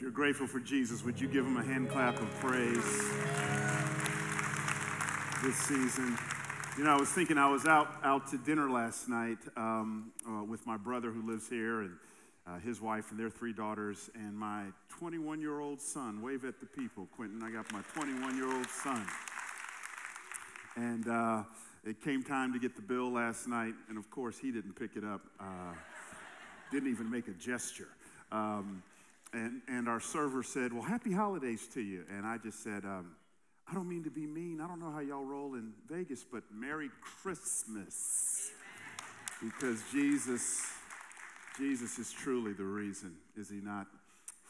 If you're grateful for Jesus, would you give him a hand clap of praise this season? You know, I was thinking I was out out to dinner last night um, uh, with my brother who lives here and uh, his wife and their three daughters and my 21 year old son. Wave at the people, Quentin. I got my 21 year old son. And uh, it came time to get the bill last night, and of course, he didn't pick it up, uh, didn't even make a gesture. Um, and, and our server said, Well, happy holidays to you. And I just said, um, I don't mean to be mean. I don't know how y'all roll in Vegas, but Merry Christmas. Because Jesus, Jesus is truly the reason, is he not?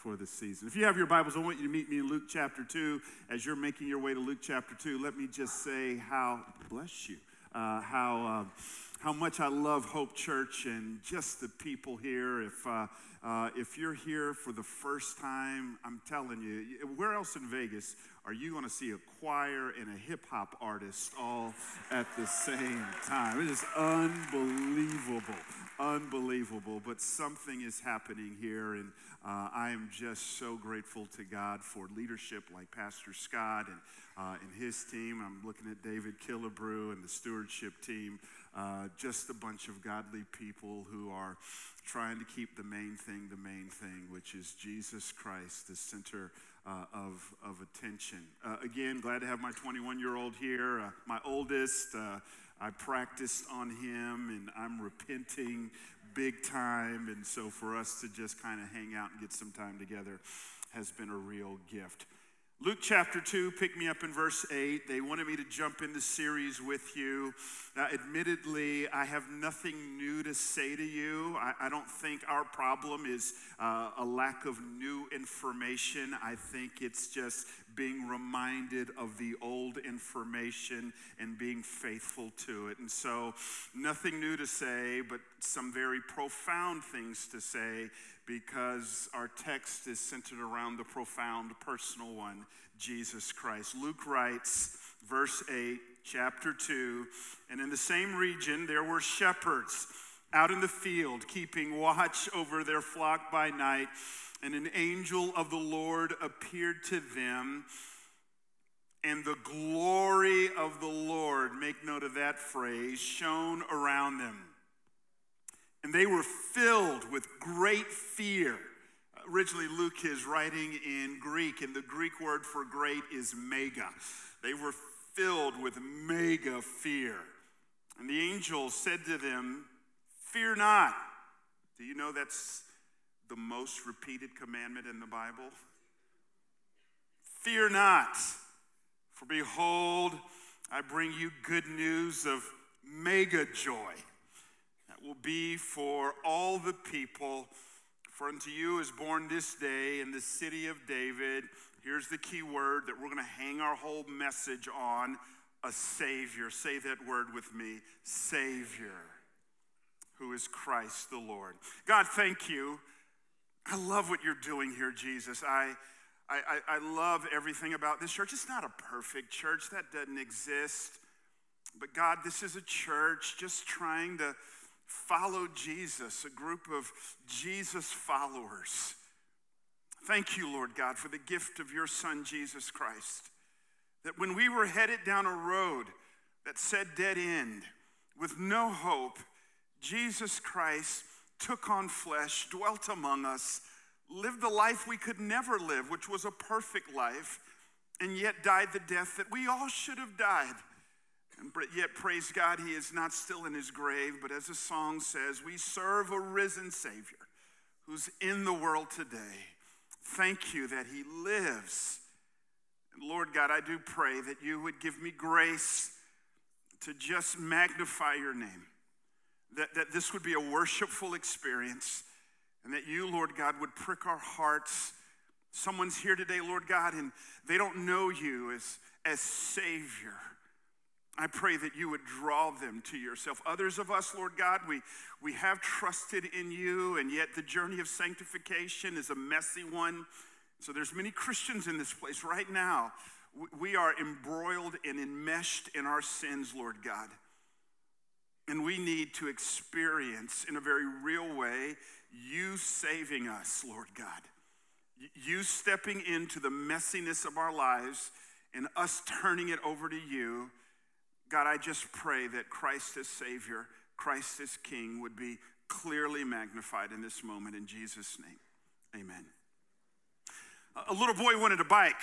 For the season. If you have your Bibles, I want you to meet me in Luke chapter 2. As you're making your way to Luke chapter 2, let me just say how, bless you, uh, how, uh, how much I love Hope Church and just the people here. If, uh, uh, if you're here for the first time, I'm telling you, where else in Vegas are you going to see a choir and a hip hop artist all at the same time? It is unbelievable, unbelievable. But something is happening here, and uh, I am just so grateful to God for leadership like Pastor Scott and, uh, and his team. I'm looking at David Killebrew and the stewardship team. Uh, just a bunch of godly people who are trying to keep the main thing the main thing, which is Jesus Christ, the center uh, of, of attention. Uh, again, glad to have my 21 year old here. Uh, my oldest, uh, I practiced on him and I'm repenting big time. And so for us to just kind of hang out and get some time together has been a real gift. Luke chapter 2, pick me up in verse 8. They wanted me to jump in the series with you. Uh, admittedly, I have nothing new to say to you. I, I don't think our problem is uh, a lack of new information. I think it's just being reminded of the old information and being faithful to it. And so, nothing new to say, but some very profound things to say because our text is centered around the profound personal one, Jesus Christ. Luke writes, verse 8, chapter 2, and in the same region there were shepherds out in the field, keeping watch over their flock by night, and an angel of the Lord appeared to them. And the glory of the Lord, make note of that phrase, shone around them and they were filled with great fear. Originally, Luke is writing in Greek, and the Greek word for great is mega. They were filled with mega fear. And the angel said to them, Fear not. Do you know that's the most repeated commandment in the Bible? Fear not, for behold, I bring you good news of mega joy will be for all the people. For unto you is born this day in the city of David. Here's the key word that we're going to hang our whole message on a Savior. Say that word with me Savior, who is Christ the Lord. God, thank you. I love what you're doing here, Jesus. I, I, I love everything about this church. It's not a perfect church, that doesn't exist. But God, this is a church just trying to follow Jesus, a group of Jesus followers. Thank you, Lord God, for the gift of your Son, Jesus Christ. That when we were headed down a road that said dead end, with no hope, Jesus Christ took on flesh, dwelt among us, lived the life we could never live, which was a perfect life, and yet died the death that we all should have died and yet, praise God, he is not still in his grave, but as the song says, we serve a risen Savior who's in the world today. Thank you that he lives. And Lord God, I do pray that you would give me grace to just magnify your name, that, that this would be a worshipful experience, and that you, Lord God, would prick our hearts. Someone's here today, Lord God, and they don't know you as, as Savior. I pray that you would draw them to yourself. Others of us, Lord God, we, we have trusted in you, and yet the journey of sanctification is a messy one. So there's many Christians in this place right now. We are embroiled and enmeshed in our sins, Lord God. And we need to experience in a very real way you saving us, Lord God. you stepping into the messiness of our lives and us turning it over to you. God, I just pray that Christ as Savior, Christ as King would be clearly magnified in this moment in Jesus' name. Amen. A little boy wanted a bike.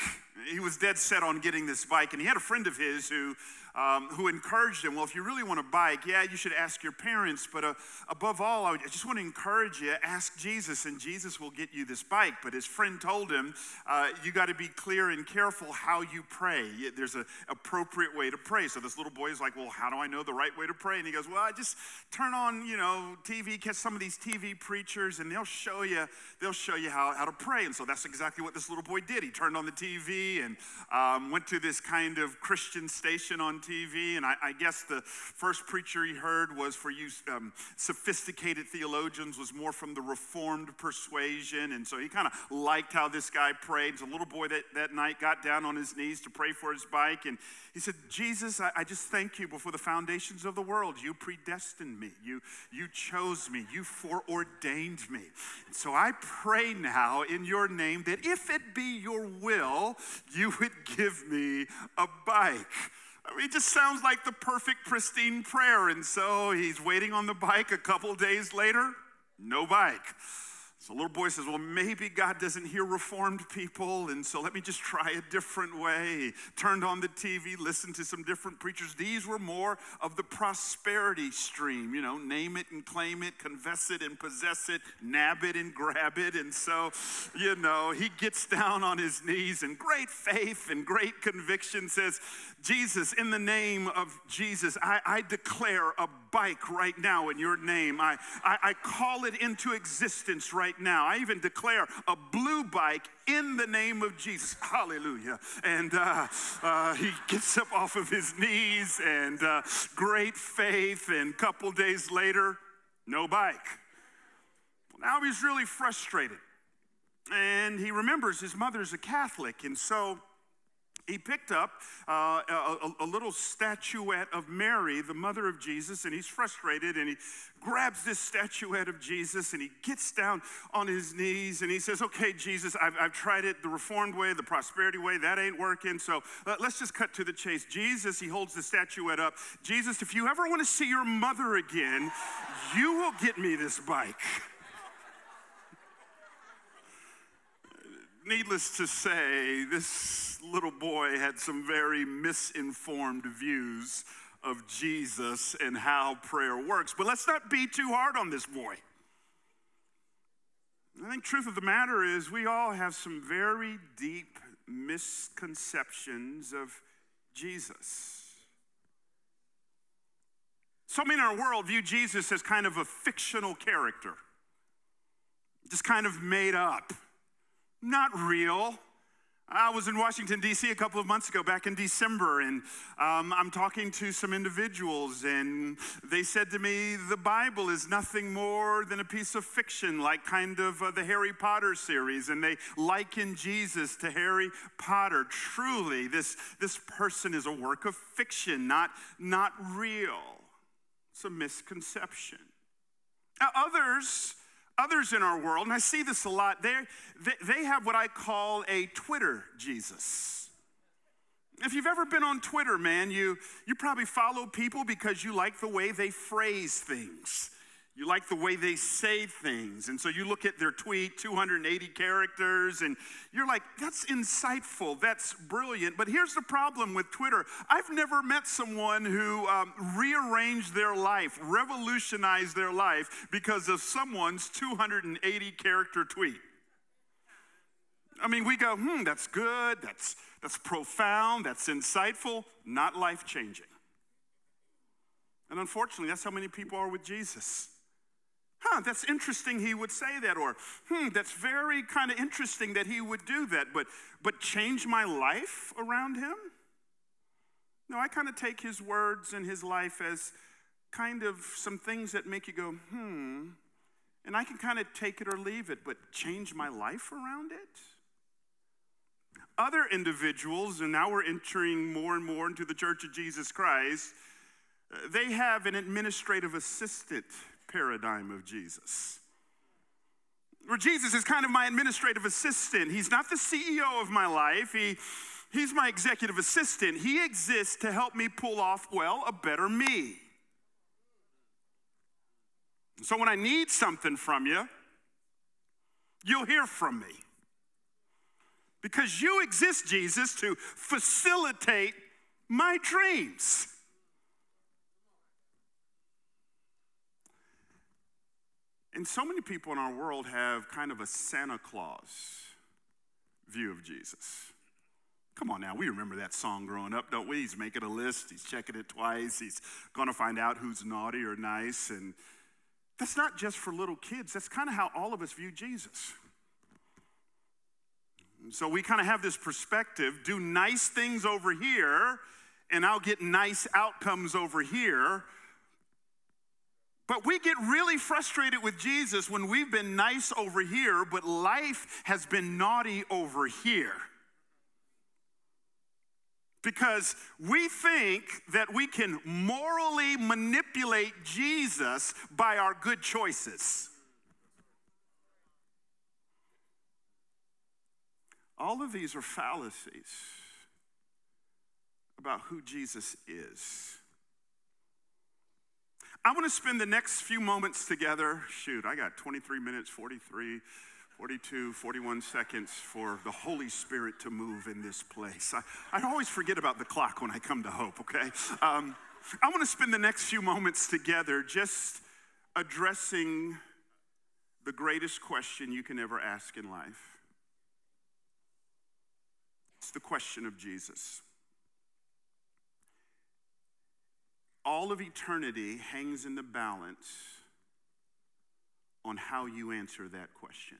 He was dead set on getting this bike, and he had a friend of his who um, who encouraged him, well, if you really want a bike, yeah, you should ask your parents, but uh, above all, I just want to encourage you, ask Jesus, and Jesus will get you this bike. But his friend told him, uh, you got to be clear and careful how you pray. There's an appropriate way to pray. So this little boy is like, well, how do I know the right way to pray? And he goes, well, I just turn on, you know, TV, catch some of these TV preachers, and they'll show you, they'll show you how, how to pray. And so that's exactly what this little boy did. He turned on the TV and um, went to this kind of Christian station on TV, and I, I, guess the first preacher he heard was for you um, sophisticated theologians, was more from the Reformed persuasion. And so he kind of liked how this guy prayed. So little boy that, that night got down on his knees to pray for his bike, and he said, Jesus, I, I just thank you before the foundations of the world. You predestined me, you, you chose me, you foreordained me. And so I pray now in your name that if it be your will, you would give me a bike. I mean, it just sounds like the perfect, pristine prayer. And so he's waiting on the bike a couple days later, no bike. So little boy says, Well, maybe God doesn't hear reformed people, and so let me just try a different way. Turned on the TV, listened to some different preachers. These were more of the prosperity stream, you know, name it and claim it, confess it and possess it, nab it and grab it. And so, you know, he gets down on his knees in great faith and great conviction says, Jesus, in the name of Jesus, I, I declare a bike right now in your name. I, I, I call it into existence right now. I even declare a blue bike in the name of Jesus. Hallelujah. And uh, uh, he gets up off of his knees and uh, great faith. And a couple days later, no bike. Now he's really frustrated. And he remembers his mother's a Catholic. And so he picked up uh, a, a, little statuette of Mary, the mother of Jesus, and he's frustrated and he grabs this statuette of Jesus and he gets down on his knees and he says, Okay, Jesus, I've, I've tried it the reformed way, the prosperity way, that ain't working. So let's just cut to the chase. Jesus, he holds the statuette up. Jesus, if you ever want to see your mother again, you will get me this bike. Needless to say, this little boy had some very misinformed views of Jesus and how prayer works. But let's not be too hard on this boy. I think truth of the matter is we all have some very deep misconceptions of Jesus. So many in our world view Jesus as kind of a fictional character, just kind of made up not real. I was in Washington, D.C. a couple of months ago, back in December, and um, I'm talking to some individuals, and they said to me, The Bible is nothing more than a piece of fiction, like kind of uh, the Harry Potter series, and they liken Jesus to Harry Potter. Truly, this, this person is a work of fiction, not, not real. It's a misconception. Now, others, Others in our world, and I see this a lot, they, they have what I call a Twitter Jesus. If you've ever been on Twitter, man, you, you probably follow people because you like the way they phrase things. You like the way they say things. And so you look at their tweet, 280 characters, and you're like, that's insightful, that's brilliant. But here's the problem with Twitter I've never met someone who um, rearranged their life, revolutionized their life because of someone's 280 character tweet. I mean, we go, hmm, that's good, that's, that's profound, that's insightful, not life changing. And unfortunately, that's how many people are with Jesus. Huh, that's interesting he would say that, or hmm, that's very kind of interesting that he would do that, but but change my life around him? No, I kind of take his words and his life as kind of some things that make you go, hmm, and I can kind of take it or leave it, but change my life around it? Other individuals, and now we're entering more and more into the Church of Jesus Christ, they have an administrative assistant paradigm of Jesus. where Jesus is kind of my administrative assistant. He's not the CEO of my life. He, he's my executive assistant. He exists to help me pull off, well, a better me. So when I need something from you, you'll hear from me. Because you exist, Jesus, to facilitate my dreams. And so many people in our world have kind of a Santa Claus view of Jesus. Come on now, we remember that song growing up, don't we? He's making a list, he's checking it twice, he's gonna find out who's naughty or nice. And that's not just for little kids, that's kind of how all of us view Jesus. So we kind of have this perspective do nice things over here, and I'll get nice outcomes over here. But we get really frustrated with Jesus when we've been nice over here, but life has been naughty over here. Because we think that we can morally manipulate Jesus by our good choices. All of these are fallacies about who Jesus is. I want to spend the next few moments together. Shoot, I got 23 minutes, 43, 42, 41 seconds for the Holy Spirit to move in this place. I, I always forget about the clock when I come to Hope, okay? Um, I want to spend the next few moments together just addressing the greatest question you can ever ask in life. It's the question of Jesus. All of eternity hangs in the balance on how you answer that question.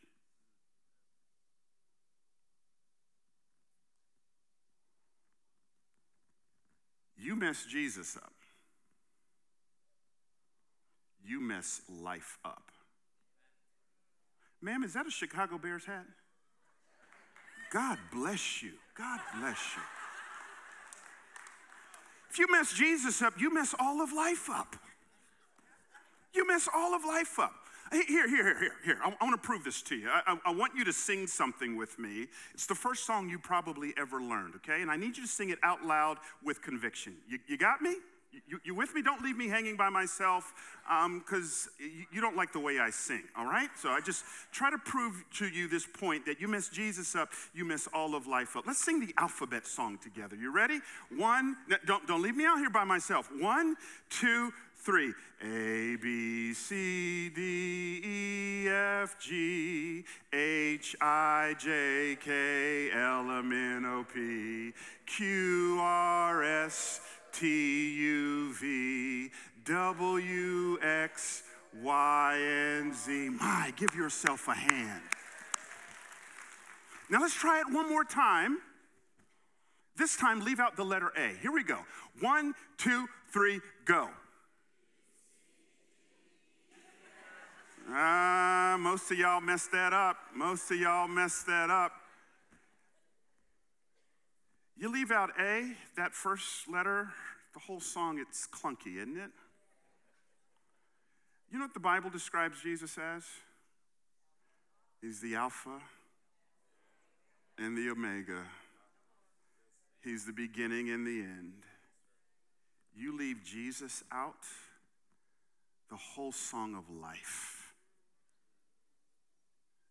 You mess Jesus up, you mess life up. Ma'am, is that a Chicago Bears hat? God bless you. God bless you. You mess Jesus up, you mess all of life up. You mess all of life up. Here, here, here, here, here. I, I want to prove this to you. I, I, I, want you to sing something with me. It's the first song you probably ever learned, okay? And I need you to sing it out loud with conviction. You, you got me? You, you with me? Don't leave me hanging by myself because um, you, you don't like the way I sing, all right? So I just try to prove to you this point that you mess Jesus up, you mess all of life up. Let's sing the alphabet song together. You ready? One, don't, don't leave me out here by myself. One, two, three. A, B, C, D, E, F, G, H, I, J, K, L, M, N, O, P, Q, R, S, T U V W X Y and Z. My, give yourself a hand. Now let's try it one more time. This time, leave out the letter A. Here we go. One, two, three, go. Ah, uh, most of y'all messed that up. Most of y'all messed that up. You leave out A, that first letter, the whole song, it's clunky, isn't it? You know what the Bible describes Jesus as? He's the Alpha and the Omega. He's the beginning and the end. You leave Jesus out, the whole song of life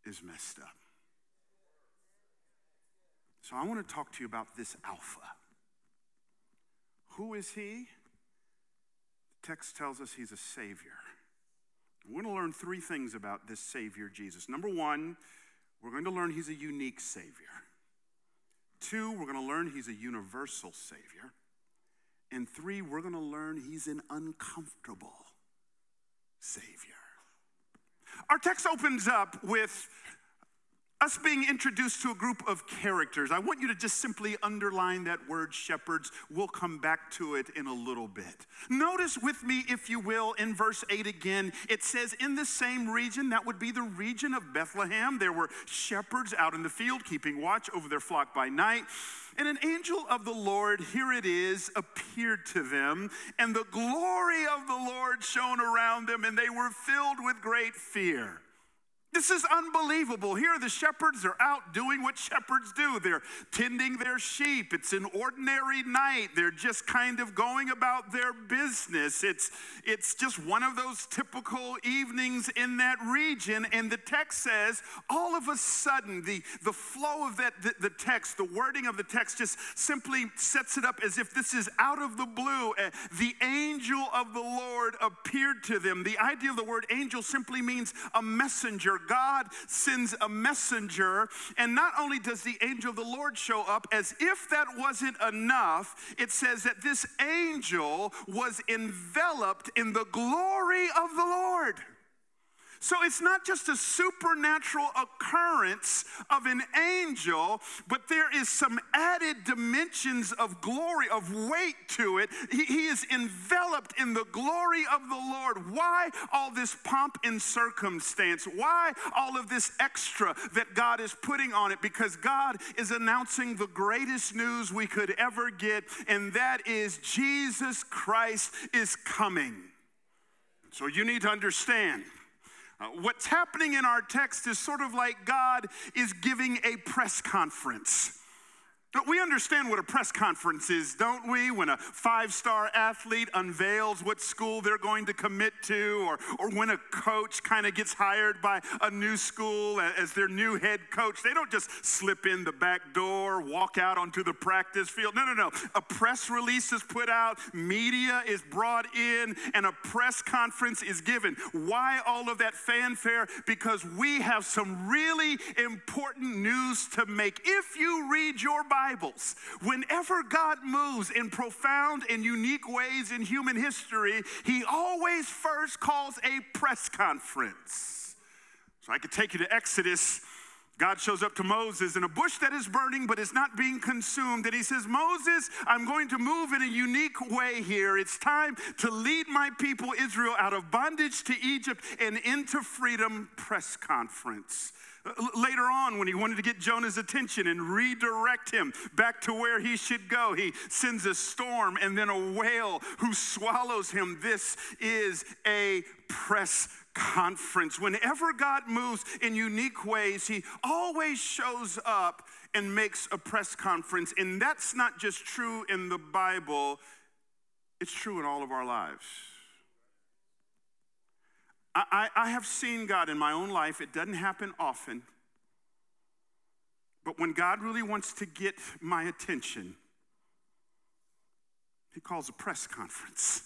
is messed up. So I want to talk to you about this Alpha. Who is he? The text tells us he's a Savior. We're going to learn three things about this Savior, Jesus. Number one, we're going to learn he's a unique Savior. Two, we're going to learn he's a universal Savior. And three, we're going to learn he's an uncomfortable Savior. Our text opens up with us being introduced to a group of characters. I want you to just simply underline that word shepherds. We'll come back to it in a little bit. Notice with me, if you will, in verse 8 again, it says, In the same region, that would be the region of Bethlehem, there were shepherds out in the field keeping watch over their flock by night. And an angel of the Lord, here it is, appeared to them, and the glory of the Lord shone around them, and they were filled with great fear. This is unbelievable. Here, the shepherds are out doing what shepherds do. They're tending their sheep. It's an ordinary night. They're just kind of going about their business. It's, it's just one of those typical evenings in that region. And the text says, all of a sudden, the, the flow of that, the, the text, the wording of the text just simply sets it up as if this is out of the blue. Uh, the angel of the Lord appeared to them. The idea of the word angel simply means a messenger. God sends a messenger, and not only does the angel of the Lord show up, as if that wasn't enough, it says that this angel was enveloped in the glory of the Lord. So it's not just a supernatural occurrence of an angel, but there is some added dimensions of glory, of weight to it. He, he, is enveloped in the glory of the Lord. Why all this pomp and circumstance? Why all of this extra that God is putting on it? Because God is announcing the greatest news we could ever get, and that is Jesus Christ is coming. So you need to understand Uh, what's happening in our text is sort of like God is giving a press conference. We understand what a press conference is, don't we? When a five star athlete unveils what school they're going to commit to, or, or when a coach kind of gets hired by a new school as their new head coach, they don't just slip in the back door, walk out onto the practice field. No, no, no. A press release is put out, media is brought in, and a press conference is given. Why all of that fanfare? Because we have some really important news to make. If you read your Bible, Bibles. Whenever God moves in profound and unique ways in human history, he always first calls a press conference. So I could take you to Exodus. God shows up to Moses in a bush that is burning but is not being consumed. And he says, Moses, I'm going to move in a unique way here. It's time to lead my people Israel out of bondage to Egypt and into freedom. Press conference. Later on, when he wanted to get Jonah's attention and redirect him back to where he should go, he sends a storm and then a whale who swallows him. This is a press conference. Whenever God moves in unique ways, he always shows up and makes a press conference. And that's not just true in the Bible, it's true in all of our lives. I, I, have seen God in my own life. It doesn't happen often. But when God really wants to get my attention, He calls a press conference.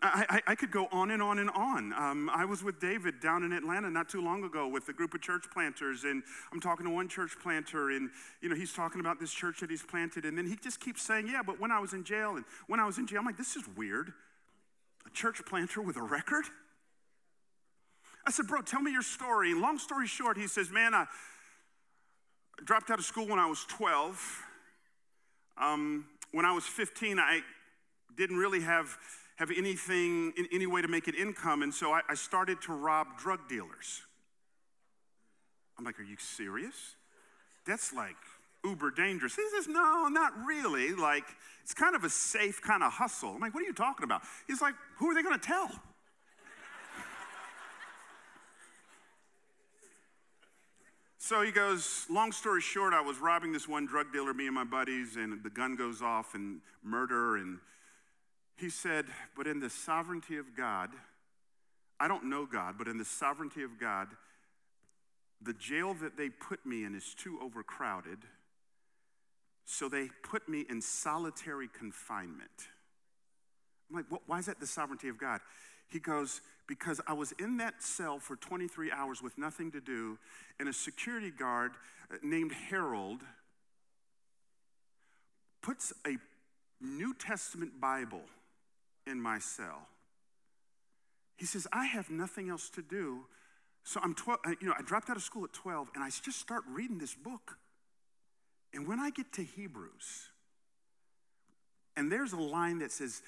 I, I, I, could go on and on and on. Um, I was with David down in Atlanta not too long ago with a group of church planters, and I'm talking to one church planter, and you know he's talking about this church that he's planted, and then he just keeps saying, "Yeah, but when I was in jail, and when I was in jail, I'm like, this is weird church planter with a record? I said, Bro, tell me your story. Long story short, he says, Man, I dropped out of school when I was 12. Um, when I was 15, I didn't really have, have anything, in any way to make an income, and so I, I started to rob drug dealers. I'm like, Are you serious? That's like uber dangerous. He says, No, not really. Like, it's kind of a safe kind of hustle. I'm like, What are you talking about? He's like, Who are they going to tell? so he goes, Long story short, I was robbing this one drug dealer, me and my buddies, and the gun goes off and murder. And he said, But in the sovereignty of God, I don't know God, but in the sovereignty of God, the jail that they put me in is too overcrowded so they put me in solitary confinement. I'm like, why is that the sovereignty of God? He goes, because I was in that cell for 23 hours with nothing to do, and a security guard uh, named Harold puts a New Testament Bible in my cell. He says, I have nothing else to do. So I'm 12, uh, you know, I dropped out of school at 12 and I just start reading this book. And when I get to Hebrews, and there's a line that says,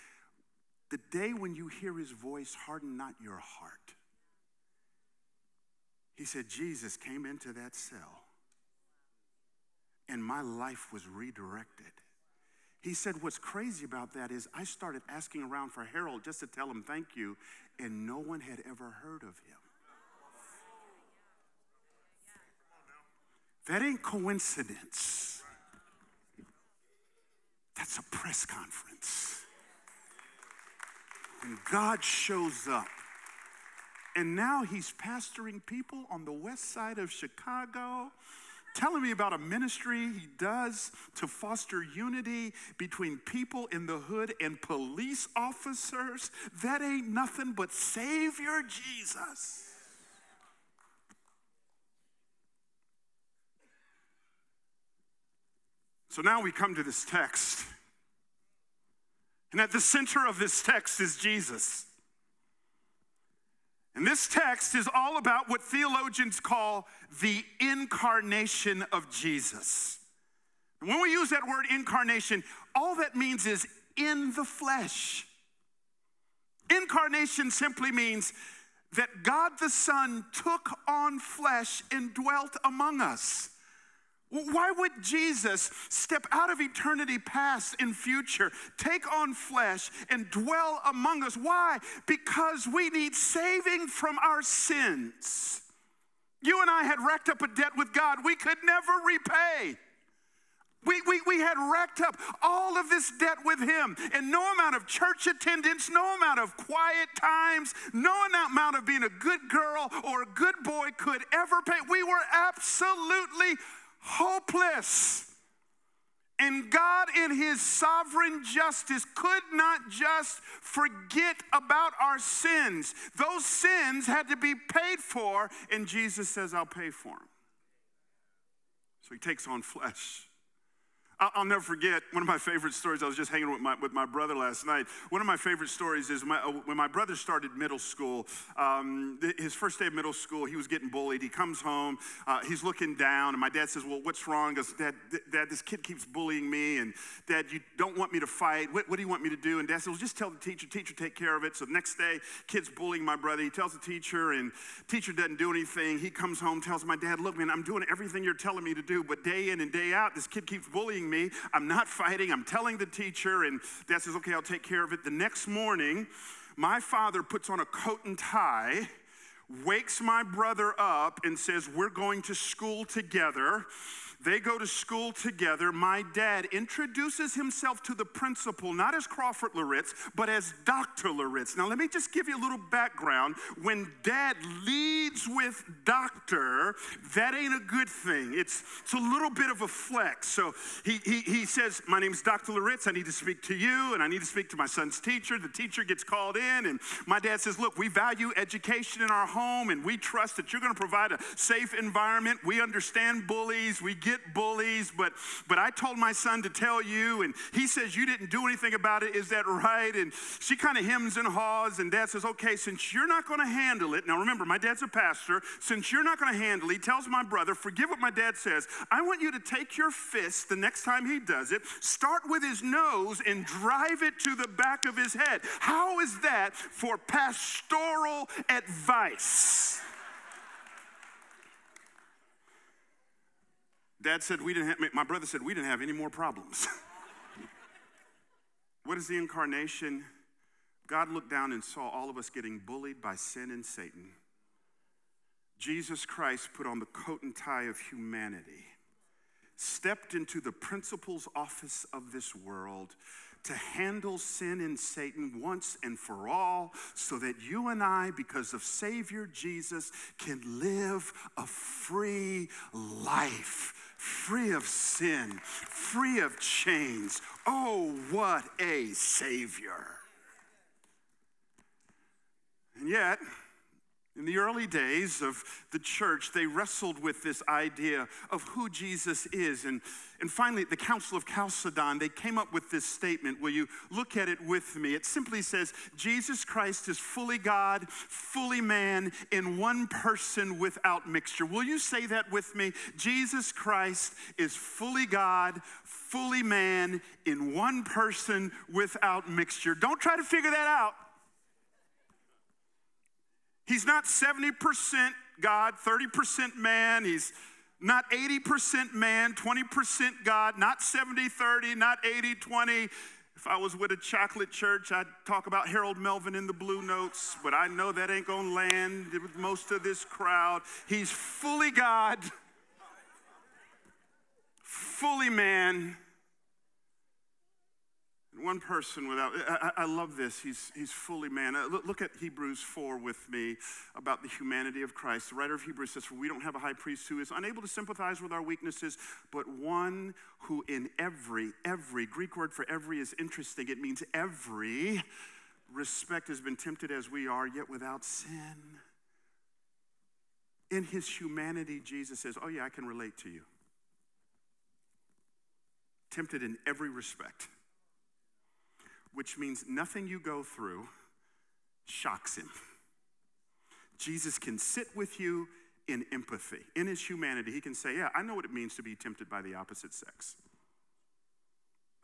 The day when you hear his voice, harden not your heart. He said, Jesus came into that cell, and my life was redirected. He said, What's crazy about that is I started asking around for Harold just to tell him thank you, and no one had ever heard of him. That ain't coincidence. That's a press conference. And God shows up. And now he's pastoring people on the west side of Chicago telling me about a ministry he does to foster unity between people in the hood and police officers. That ain't nothing but Savior Jesus. So now we come to this text. And at the center of this text is Jesus. And this text is all about what theologians call the incarnation of Jesus. And when we use that word incarnation, all that means is in the flesh. Incarnation simply means that God the Son took on flesh and dwelt among us. Why would Jesus step out of eternity past and future, take on flesh, and dwell among us? Why? Because we need saving from our sins. You and I had racked up a debt with God we could never repay. We, we, we had racked up all of this debt with him, and no amount of church attendance, no amount of quiet times, no amount of being a good girl or a good boy could ever pay. We were absolutely hopeless. And God, in His sovereign justice, could not just forget about our sins. Those sins had to be paid for, and Jesus says, I'll pay for them. So He takes on flesh. I'll never forget one of my favorite stories. I was just hanging with my, with my brother last night. One of my favorite stories is my, uh, when my brother started middle school, um, his first day of middle school, he was getting bullied. He comes home, uh, he's looking down, and my dad says, Well, what's wrong? Goes, Dad, Dad, this kid keeps bullying me, and Dad, you don't want me to fight. What, what do you want me to do? And Dad says, Well, just tell the teacher, teacher, take care of it. So the next day, kid's bullying my brother. He tells the teacher, and teacher doesn't do anything. He comes home, tells my dad, Look, man, I'm doing everything you're telling me to do, but day in and day out, this kid keeps bullying me. I'm not fighting. I'm telling the teacher, and dad says, okay, I'll take care of it. The next morning, my father puts on a coat and tie wakes my brother up and says, We're going to school together. They go to school together. My dad introduces himself to the principal, not as Crawford Loritts, but as Dr. Loritts. Now, let me just give you a little background. When dad leads with doctor, that ain't a good thing. It's, it's a little bit of a flex. So he, he, he says, My name's Dr. Loritts. I need to speak to you, and I need to speak to my son's teacher. The teacher gets called in, and my dad says, Look, we value education in our home, and we trust that you're going to provide a safe environment. We understand bullies. We get bullies, but but I told my son to tell you, and he says you didn't do anything about it. Is that right? And she kind of hems and haws, and dad says, okay, since you're not going to handle it. Now remember, my dad's a pastor. Since you're not going to handle it, he tells my brother, forgive what my dad says. I want you to take your fist the next time he does it, start with his nose and drive it to the back of his head. How is that for pastoral advice? Dad said we didn't have, my brother said we didn't have any more problems. what is the incarnation? God looked down and saw all of us getting bullied by sin and Satan. Jesus Christ put on the coat and tie of humanity, stepped into the principal's office of this world to handle sin and Satan once and for all, so that you and I, because of Savior Jesus, can live a free life free of sin, free of chains. Oh, what a Savior. And yet, in the early days of the church, they wrestled with this idea of who Jesus is. And, and finally, the Council of Chalcedon, they came up with this statement. Will you look at it with me? It simply says Jesus Christ is fully God, fully man, in one person without mixture. Will you say that with me? Jesus Christ is fully God, fully man, in one person without mixture. Don't try to figure that out. He's not 70% God, 30% man. He's not 80% man, 20% God, not 70 30, not 80 20. If I was with a chocolate church, I'd talk about Harold Melvin in the Blue Notes, but I know that ain't gonna land with most of this crowd. He's fully God fully man one person without, I, I, love this. He's, he's fully man. Uh, look, look, at Hebrews 4 with me about the humanity of Christ. The writer of Hebrews says, For we don't have a high priest who is unable to sympathize with our weaknesses, but one who in every, every, Greek word for every is interesting. It means every respect has been tempted as we are, yet without sin. In his humanity, Jesus says, Oh, yeah, I can relate to you. Tempted in every respect which means nothing you go through shocks him. Jesus can sit with you in empathy. In his humanity, he can say, Yeah, I know what it means to be tempted by the opposite sex.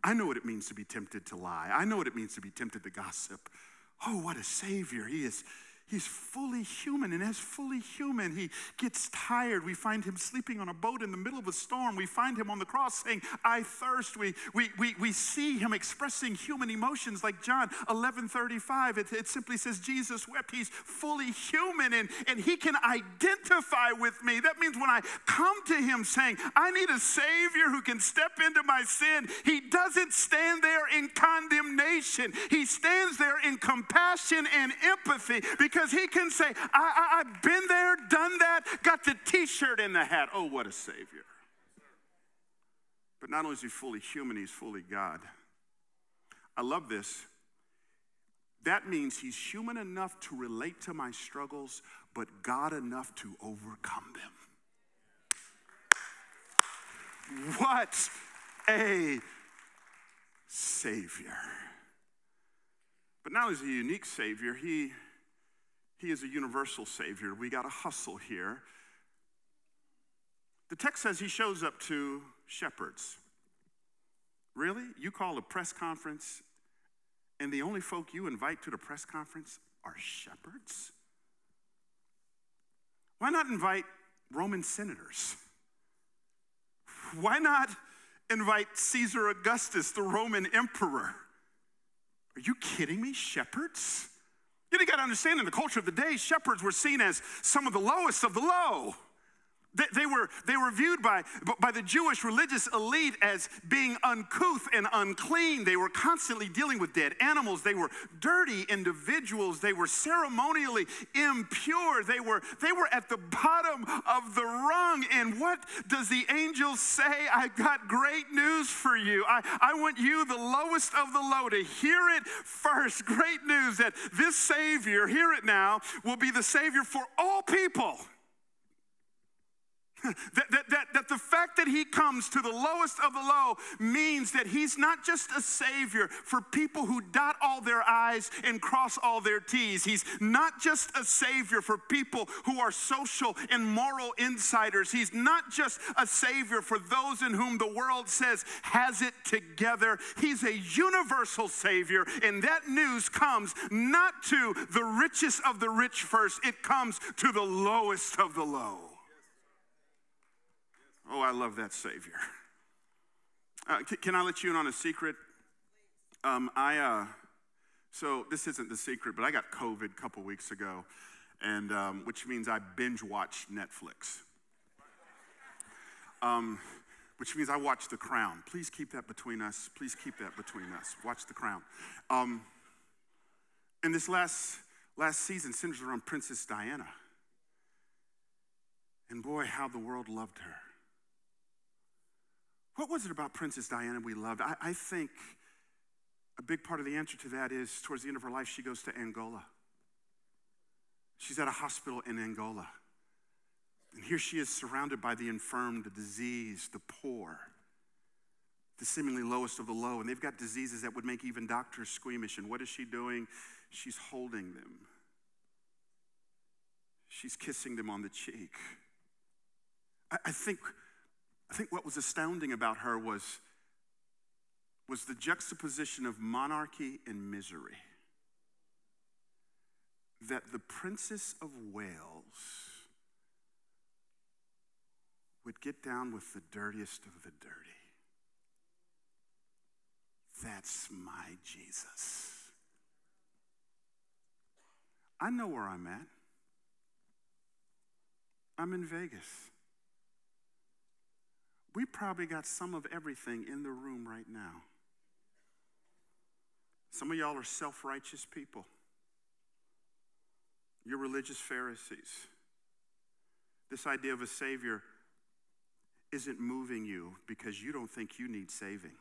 I know what it means to be tempted to lie. I know what it means to be tempted to gossip. Oh, what a savior. He is He's fully human, and as fully human, he gets tired. We find him sleeping on a boat in the middle of a storm. We find him on the cross saying, I thirst. We, we, we, we see him expressing human emotions like John 11 35. It, it simply says, Jesus wept. He's fully human, and, and he can identify with me. That means when I come to him saying, I need a Savior who can step into my sin, he doesn't stand there in condemnation. He stands there in compassion and empathy because because he can say, I, have been there, done that, got the t shirt and the hat. Oh, what a Savior. But not only is he fully human, he's fully God. I love this. That means he's human enough to relate to my struggles, but God enough to overcome them. What a Savior. But not only is he a unique Savior, he he is a universal Savior. We got to hustle here. The text says he shows up to shepherds. Really? You call a press conference, and the only folk you invite to the press conference are shepherds? Why not invite Roman senators? Why not invite Caesar Augustus, the Roman emperor? Are you kidding me? Shepherds? You got to understand in the culture of the day, shepherds were seen as some of the lowest of the low. They, were, they were viewed by, by the Jewish religious elite as being uncouth and unclean. They were constantly dealing with dead animals. They were dirty individuals. They were ceremonially impure. They were, they were at the bottom of the rung. And what does the angel say? I've got great news for you. I, I want you, the lowest of the low, to hear it first. Great news that this Savior, hear it now, will be the Savior for all people. that, that, that, that the fact that he comes to the lowest of the low means that he's not just a savior for people who dot all their I's and cross all their T's. He's not just a savior for people who are social and moral insiders. He's not just a savior for those in whom the world says has it together. He's a universal savior, and that news comes not to the richest of the rich first, it comes to the lowest of the low. Oh, I love that Savior. Uh, can, can, I let you in on a secret? Um, I, uh, so this isn't the secret, but I got COVID a couple weeks ago, and um, which means I binge watched Netflix. Um, which means I watched The Crown. Please keep that between us. Please keep that between us. Watch The Crown. Um, and this last last season centers around Princess Diana. And boy, how the world loved her. What was it about Princess Diana we loved? I, I think a big part of the answer to that is towards the end of her life, she goes to Angola. She's at a hospital in Angola. And here she is surrounded by the infirm, the diseased, the poor, the seemingly lowest of the low. And they've got diseases that would make even doctors squeamish. And what is she doing? She's holding them, she's kissing them on the cheek. I, I think I think what was astounding about her was, was the juxtaposition of monarchy and misery. That the Princess of Wales would get down with the dirtiest of the dirty. That's my Jesus. I know where I'm at. I'm in Vegas we probably got some of everything in the room right now. Some of y'all are self righteous people. You're religious Pharisees. This idea of a Savior isn't moving you because you don't think you need saving.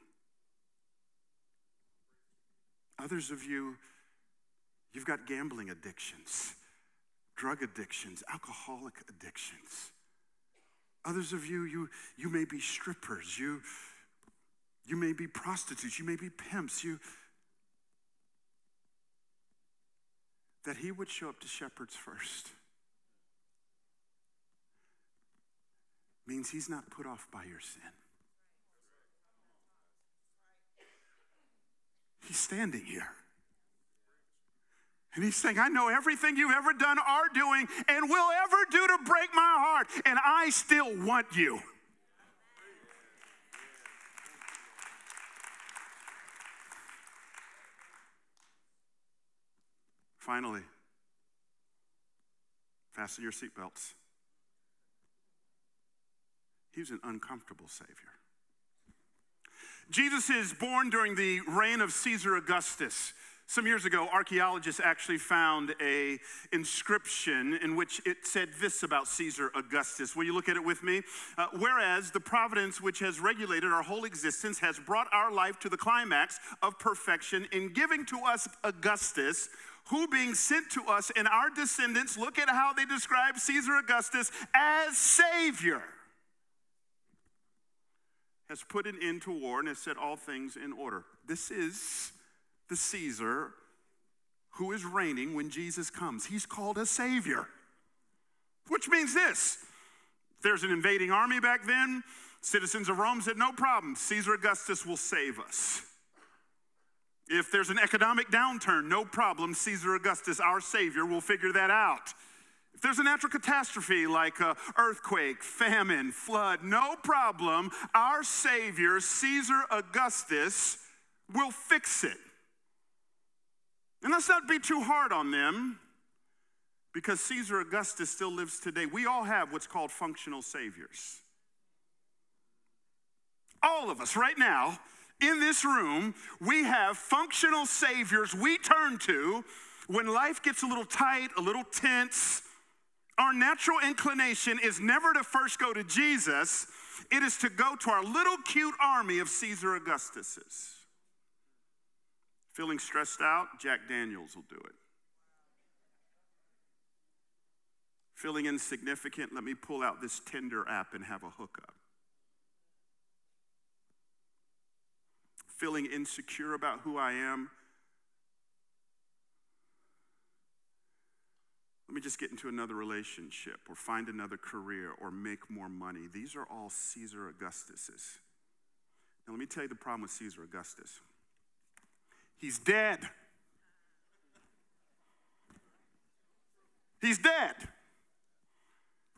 Others of you, you've got gambling addictions, drug addictions, alcoholic addictions. Others of you, you, you may be strippers, you, you may be prostitutes, you may be pimps, you that he would show up to shepherds first means he's not put off by your sin. He's standing here. And he's saying, I know everything you've ever done, are doing, and will ever do to break my heart, and I still want you. Finally, fasten your seatbelts. He was an uncomfortable Savior. Jesus is born during the reign of Caesar Augustus. Some years ago, archaeologists actually found a inscription in which it said this about Caesar Augustus. Will you look at it with me? Uh, Whereas the providence which has regulated our whole existence has brought our life to the climax of perfection in giving to us Augustus, who being sent to us and our descendants, look at how they describe Caesar Augustus as Savior, has put an end to war and has set all things in order. This is the Caesar who is reigning when Jesus comes. He's called a Savior, which means this there's an invading army back then. Citizens of Rome said, No problem, Caesar Augustus will save us. If there's an economic downturn, no problem. Caesar Augustus, our Savior, will figure that out. If there's a natural catastrophe like earthquake, famine, flood, no problem. Our Savior, Caesar Augustus, will fix it. And let's not be too hard on them because Caesar Augustus still lives today. We all have what's called functional saviors. All of us right now in this room, we have functional saviors we turn to when life gets a little tight, a little tense. Our natural inclination is never to first go to Jesus, it is to go to our little cute army of Caesar Augustuses. Feeling stressed out? Jack Daniels will do it. Feeling insignificant? Let me pull out this Tinder app and have a hookup. feeling insecure about who I am, let me just get into another relationship or find another career or make more money. These are all Caesar Augustuses. Now, let me tell you the problem with Caesar Augustus he's dead. He's dead.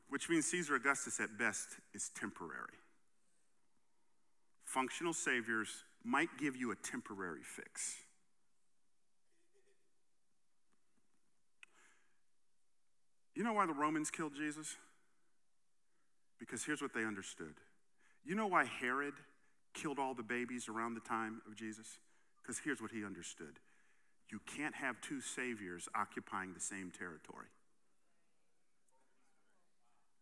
Which means Caesar Augustus, at best, is temporary. Functional saviors might give you a temporary fix. You know why the Romans killed Jesus? Because here's what they understood. You know why Herod killed all the babies around the time of Jesus? Because here's what he understood you can't have two saviors occupying the same territory.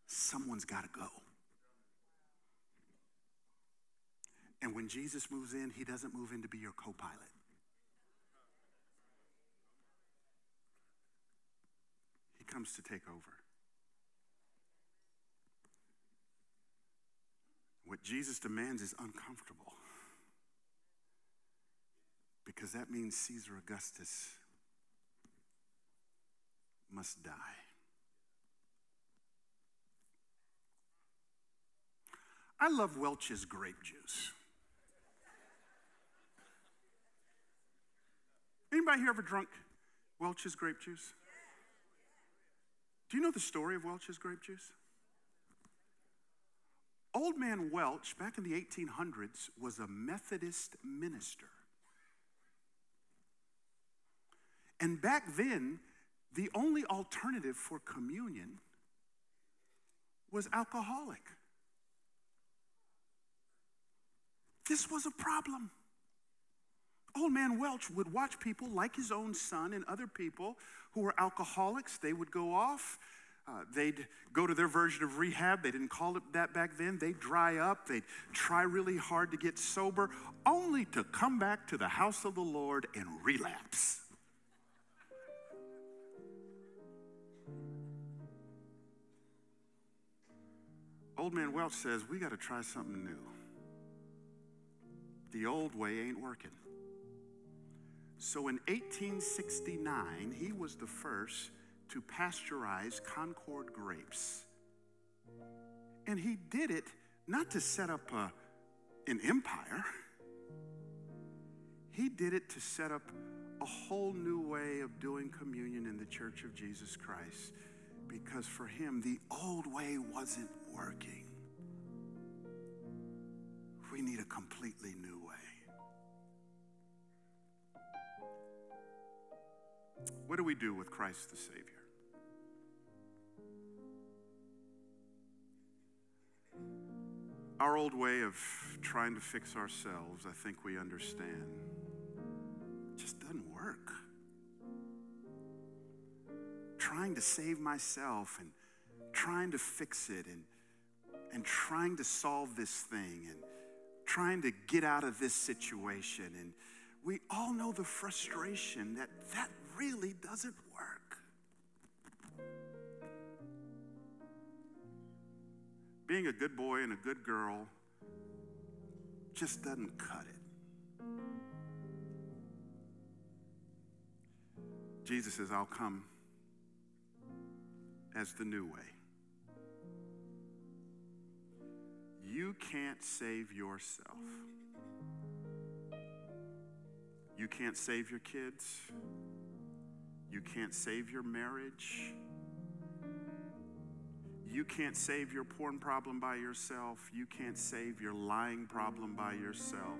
Someone's got to go. And when Jesus moves in, he doesn't move in to be your co pilot. He comes to take over. What Jesus demands is uncomfortable because that means Caesar Augustus must die. I love Welch's grape juice. Anybody here ever drunk Welch's grape juice? Do you know the story of Welch's grape juice? Old man Welch, back in the 1800s, was a Methodist minister. And back then, the only alternative for communion was alcoholic. this was a problem. Old man Welch would watch people like his own son and other people who were alcoholics. They would go off. Uh, they'd go to their version of rehab. They didn't call it that back then. They'd dry up. They'd try really hard to get sober, only to come back to the house of the Lord and relapse. Old man Welch says, We got to try something new. The old way ain't working. So in 1869, he was the first to pasteurize Concord grapes. And he did it not to set up a, an empire, he did it to set up a whole new way of doing communion in the Church of Jesus Christ. Because for him, the old way wasn't working. We need a completely new way. What do we do with Christ the Savior? Our old way of trying to fix ourselves, I think we understand, just doesn't work. Trying to save myself and trying to fix it and, and trying to solve this thing and trying to get out of this situation. And we all know the frustration that that really doesn't work. Being a good boy and a good girl just doesn't cut it. Jesus says, I'll come as the new way. You can't save yourself. You can't save your kids. You can't save your marriage. You can't save your porn problem by yourself. You can't save your lying problem by yourself.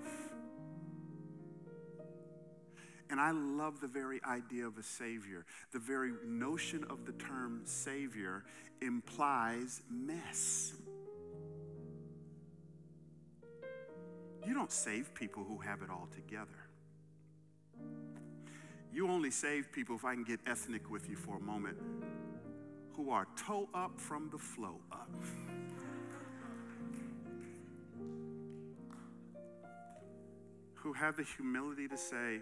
And I love the very idea of a Savior. The very notion of the term Savior implies mess. You don't save people who have it all together. You only save people, if I can get ethnic with you for a moment, who are toe up from the flow up. who have the humility to say,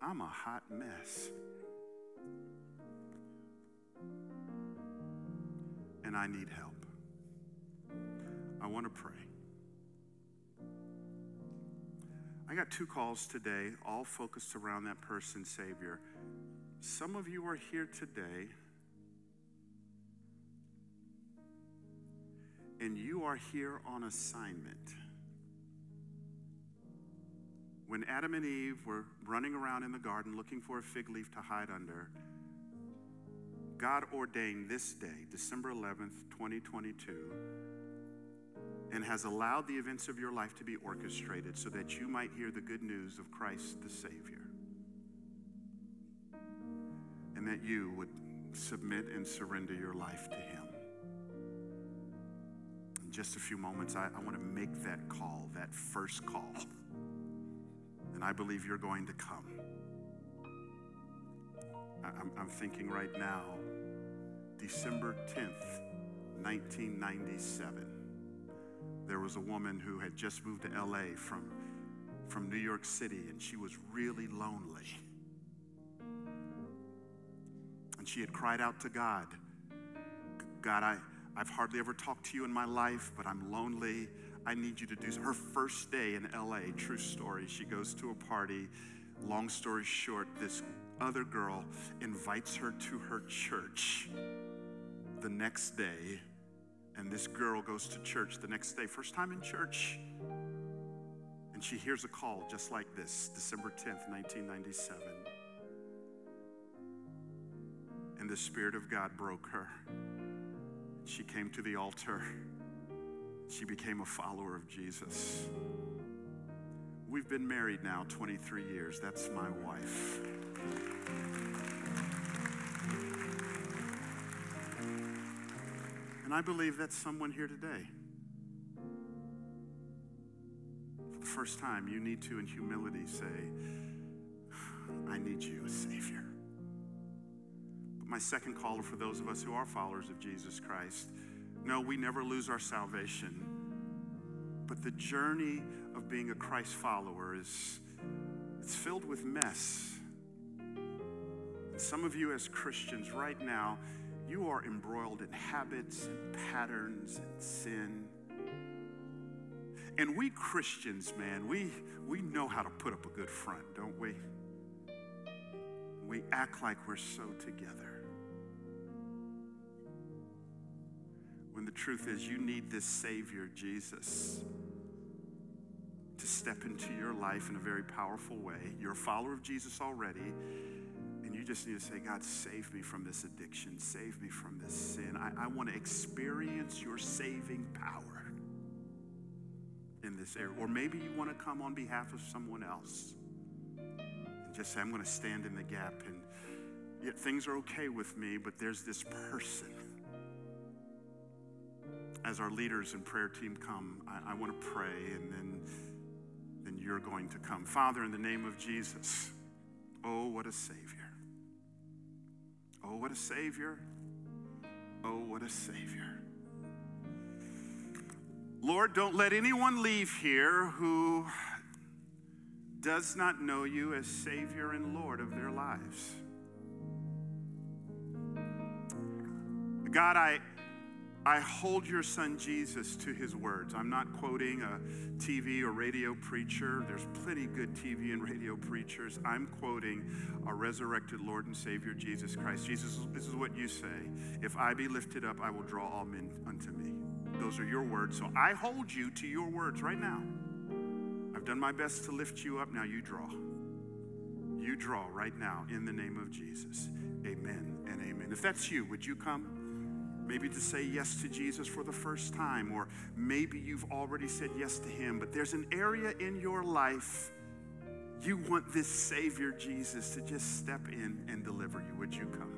I'm a hot mess. And I need help. I want to pray. I got two calls today, all focused around that person, Savior. Some of you are here today, and you are here on assignment. When Adam and Eve were running around in the garden looking for a fig leaf to hide under, God ordained this day, December 11th, 2022 and has allowed the events of your life to be orchestrated so that you might hear the good news of Christ the Savior. And that you would submit and surrender your life to Him. In just a few moments, I, I want to make that call, that first call. And I believe you're going to come. I'm, I'm thinking right now, December 10th, 1997 there was a woman who had just moved to LA from, from New York City, and she was really lonely. And she had cried out to God God, I, I've hardly ever talked to you in my life, but I'm lonely. I need you to do Her first day in LA, true story, she goes to a party. Long story short, this other girl invites her to her church the next day and this girl goes to church the next day, first time in church. And she hears a call just like this December 10th, 1997. And the Spirit of God broke her. She came to the altar. She became a follower of Jesus. We've been married now 23 years. That's my wife. And I believe that's someone here today. For the first time, you need to, in humility, say, I need you, a Savior. But my second call for those of us who are followers of Jesus Christ no, we never lose our salvation. But the journey of being a Christ follower is it's filled with mess. And some of you as Christians right now, you are embroiled in habits and patterns and sin. And we Christians, man, we, we know how to put up a good front, don't we? We act like we're so together. When the truth is, you need this Savior, Jesus, to step into your life in a very powerful way. You're a follower of Jesus already, just need to say, God, save me from this addiction, save me from this sin. I, I want to experience your saving power in this area. Or maybe you want to come on behalf of someone else and just say, I'm going to stand in the gap, and yet things are okay with me, but there's this person as our leaders and prayer team come, I, I want to pray and then, then you're going to come. Father, in the name of Jesus, oh, what a Savior. Oh, what a Savior. Oh, what a Savior. Lord, don't let anyone leave here who does not know you as Savior and Lord of their lives. God, I, I hold your son Jesus to his words. I'm not quoting a TV or radio preacher. There's plenty good TV and radio preachers. I'm quoting our resurrected Lord and Savior Jesus Christ. Jesus, this is what you say If I be lifted up, I will draw all men unto me. Those are your words. So I hold you to your words right now. I've done my best to lift you up. Now you draw. You draw right now in the name of Jesus. Amen and amen. If that's you, would you come? Maybe to say yes to Jesus for the first time, or maybe you've already said yes to Him, but there's an area in your life you want this Savior Jesus to just step in and deliver you. Would you come?